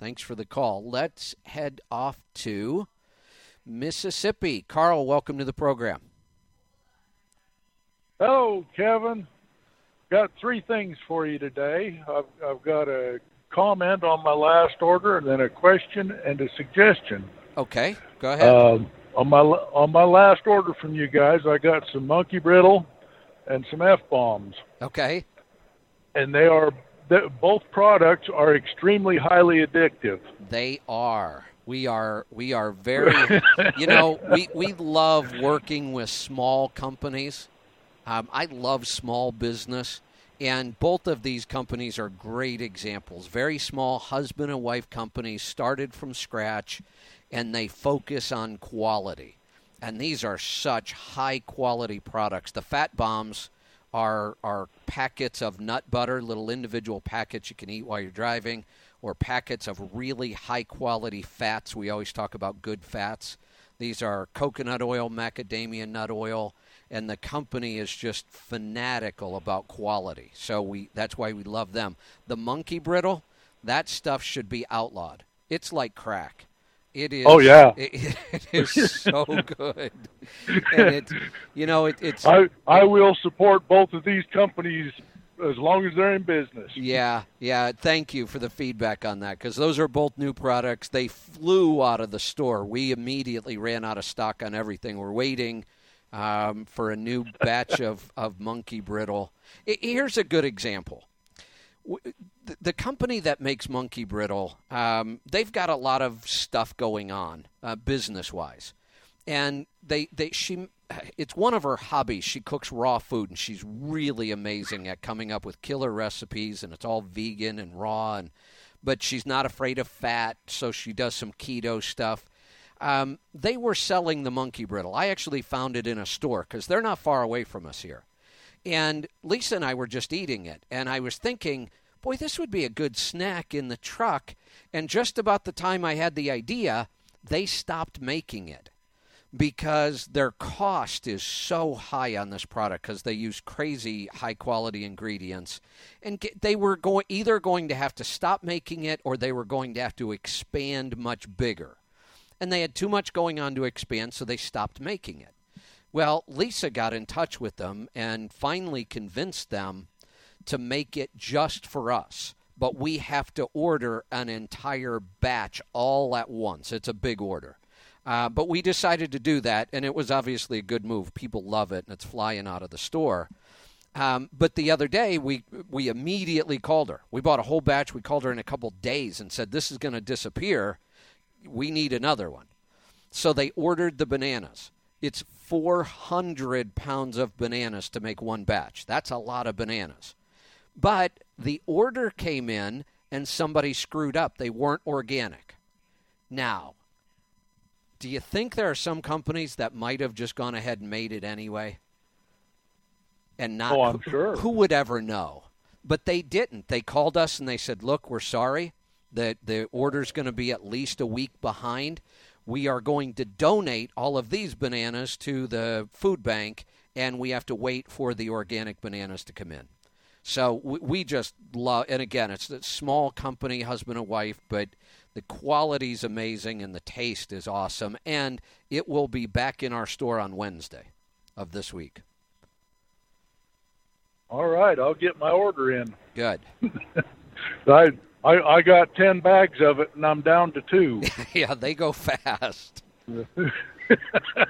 Thanks for the call. Let's head off to Mississippi. Carl, welcome to the program. Hello, Kevin. Got three things for you today. I've, I've got a comment on my last order, and then a question and a suggestion. Okay, go ahead. Um, on my on my last order from you guys, I got some monkey brittle and some f bombs, okay. and they are th- both products are extremely highly addictive. They are. We are. We are very. you know, we we love working with small companies. Um, I love small business, and both of these companies are great examples. Very small husband and wife companies started from scratch, and they focus on quality. And these are such high quality products. The fat bombs are are packets of nut butter, little individual packets you can eat while you're driving, or packets of really high quality fats. We always talk about good fats. These are coconut oil, macadamia nut oil, and the company is just fanatical about quality. So we that's why we love them. The monkey brittle, that stuff should be outlawed. It's like crack. It is. Oh, yeah. it, it is so good, and it, you know, it, it's. I I will support both of these companies as long as they're in business. Yeah, yeah. Thank you for the feedback on that because those are both new products. They flew out of the store. We immediately ran out of stock on everything. We're waiting um, for a new batch of, of monkey brittle. I- here's a good example. The company that makes monkey brittle, um, they've got a lot of stuff going on uh, business wise, and they they she it's one of her hobbies. She cooks raw food, and she's really amazing at coming up with killer recipes, and it's all vegan and raw. And but she's not afraid of fat, so she does some keto stuff. Um, they were selling the monkey brittle. I actually found it in a store because they're not far away from us here. And Lisa and I were just eating it, and I was thinking, boy, this would be a good snack in the truck. And just about the time I had the idea, they stopped making it because their cost is so high on this product because they use crazy high quality ingredients. And they were going either going to have to stop making it or they were going to have to expand much bigger. And they had too much going on to expand so they stopped making it well lisa got in touch with them and finally convinced them to make it just for us but we have to order an entire batch all at once it's a big order uh, but we decided to do that, and it was obviously a good move. People love it, and it's flying out of the store. Um, but the other day, we we immediately called her. We bought a whole batch. We called her in a couple days and said, "This is going to disappear. We need another one." So they ordered the bananas. It's 400 pounds of bananas to make one batch. That's a lot of bananas. But the order came in, and somebody screwed up. They weren't organic. Now, do you think there are some companies that might have just gone ahead and made it anyway? And not Oh, I'm who- sure. who would ever know? But they didn't. They called us and they said, "Look, we're sorry. that the order's going to be at least a week behind. We are going to donate all of these bananas to the food bank and we have to wait for the organic bananas to come in." So we, we just love, and again, it's a small company, husband and wife, but the quality's amazing and the taste is awesome. And it will be back in our store on Wednesday of this week. All right, I'll get my order in. Good. I I, I got ten bags of it, and I'm down to two. yeah, they go fast.